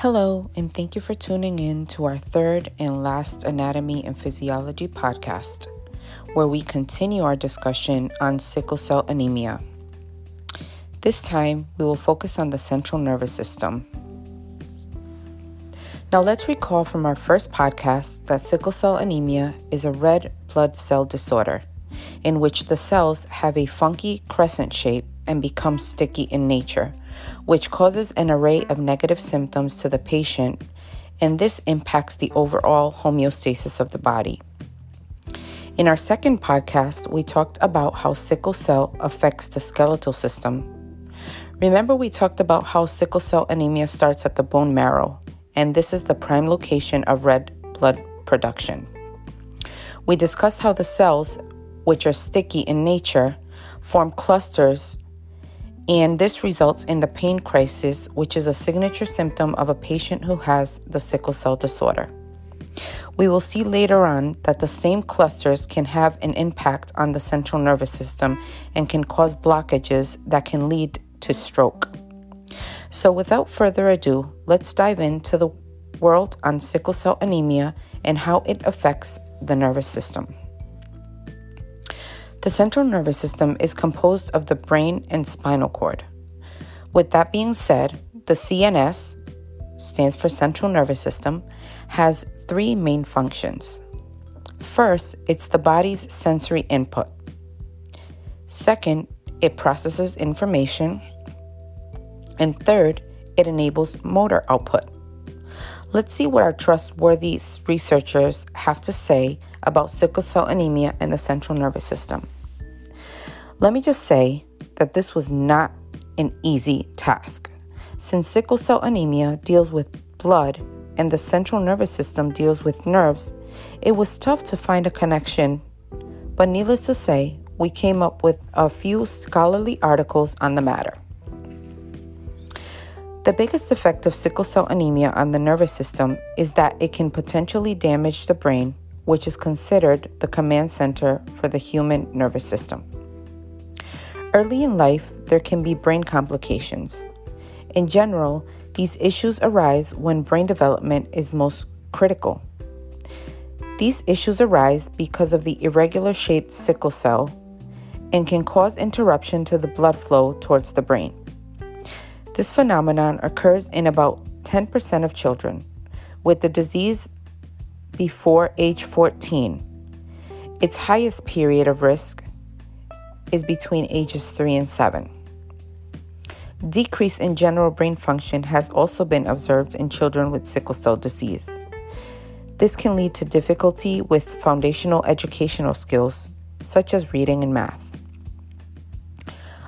Hello, and thank you for tuning in to our third and last Anatomy and Physiology podcast, where we continue our discussion on sickle cell anemia. This time, we will focus on the central nervous system. Now, let's recall from our first podcast that sickle cell anemia is a red blood cell disorder in which the cells have a funky crescent shape and become sticky in nature, which causes an array of negative symptoms to the patient, and this impacts the overall homeostasis of the body. In our second podcast, we talked about how sickle cell affects the skeletal system. Remember, we talked about how sickle cell anemia starts at the bone marrow, and this is the prime location of red blood production. We discussed how the cells which are sticky in nature, form clusters, and this results in the pain crisis, which is a signature symptom of a patient who has the sickle cell disorder. We will see later on that the same clusters can have an impact on the central nervous system and can cause blockages that can lead to stroke. So, without further ado, let's dive into the world on sickle cell anemia and how it affects the nervous system. The central nervous system is composed of the brain and spinal cord. With that being said, the CNS stands for central nervous system has three main functions. First, it's the body's sensory input. Second, it processes information. And third, it enables motor output. Let's see what our trustworthy researchers have to say about sickle cell anemia and the central nervous system. Let me just say that this was not an easy task. Since sickle cell anemia deals with blood and the central nervous system deals with nerves, it was tough to find a connection. But needless to say, we came up with a few scholarly articles on the matter. The biggest effect of sickle cell anemia on the nervous system is that it can potentially damage the brain which is considered the command center for the human nervous system. Early in life, there can be brain complications. In general, these issues arise when brain development is most critical. These issues arise because of the irregular shaped sickle cell and can cause interruption to the blood flow towards the brain. This phenomenon occurs in about 10% of children, with the disease before age 14. Its highest period of risk is between ages 3 and 7. Decrease in general brain function has also been observed in children with sickle cell disease. This can lead to difficulty with foundational educational skills, such as reading and math.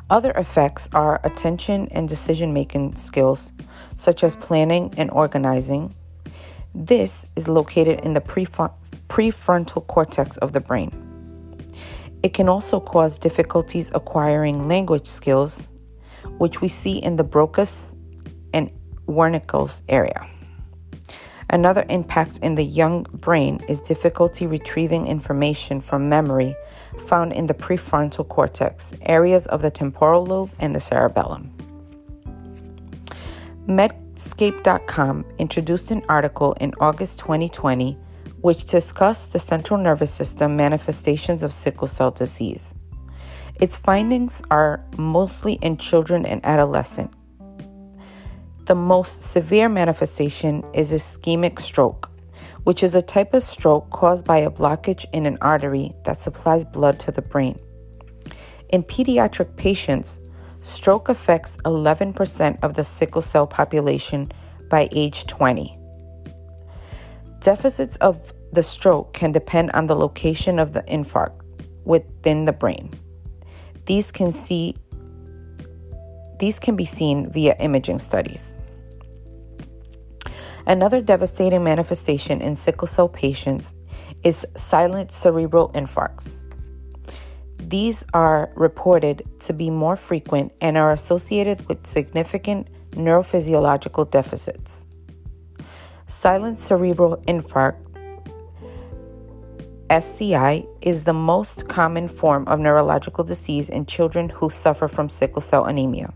Other effects are attention and decision making skills, such as planning and organizing, this is located in the prefrontal cortex of the brain. It can also cause difficulties acquiring language skills, which we see in the Broca's and Wernicke's area. Another impact in the young brain is difficulty retrieving information from memory found in the prefrontal cortex, areas of the temporal lobe and the cerebellum. Med- Medscape.com introduced an article in August 2020 which discussed the central nervous system manifestations of sickle cell disease. Its findings are mostly in children and adolescents. The most severe manifestation is ischemic stroke, which is a type of stroke caused by a blockage in an artery that supplies blood to the brain. In pediatric patients, Stroke affects 11% of the sickle cell population by age 20. Deficits of the stroke can depend on the location of the infarct within the brain. These can see these can be seen via imaging studies. Another devastating manifestation in sickle cell patients is silent cerebral infarcts. These are reported to be more frequent and are associated with significant neurophysiological deficits. Silent cerebral infarct SCI is the most common form of neurological disease in children who suffer from sickle cell anemia.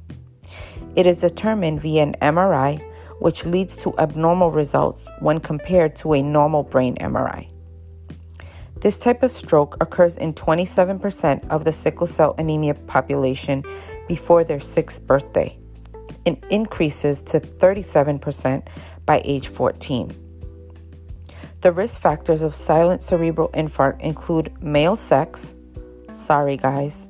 It is determined via an MRI which leads to abnormal results when compared to a normal brain MRI. This type of stroke occurs in 27% of the sickle cell anemia population before their sixth birthday and increases to 37% by age 14. The risk factors of silent cerebral infarct include male sex, sorry guys,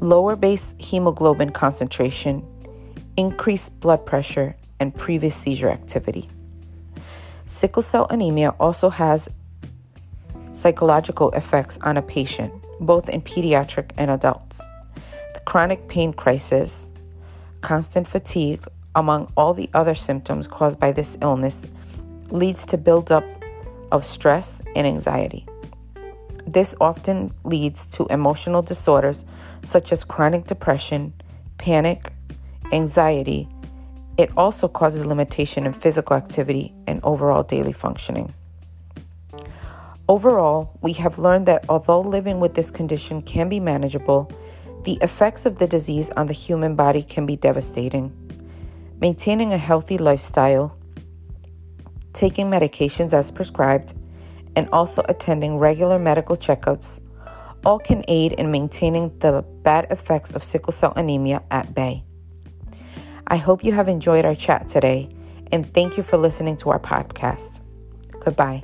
lower base hemoglobin concentration, increased blood pressure, and previous seizure activity. Sickle cell anemia also has psychological effects on a patient, both in pediatric and adults. The chronic pain crisis, constant fatigue, among all the other symptoms caused by this illness, leads to buildup of stress and anxiety. This often leads to emotional disorders such as chronic depression, panic, anxiety. It also causes limitation in physical activity and overall daily functioning. Overall, we have learned that although living with this condition can be manageable, the effects of the disease on the human body can be devastating. Maintaining a healthy lifestyle, taking medications as prescribed, and also attending regular medical checkups all can aid in maintaining the bad effects of sickle cell anemia at bay. I hope you have enjoyed our chat today, and thank you for listening to our podcast. Goodbye.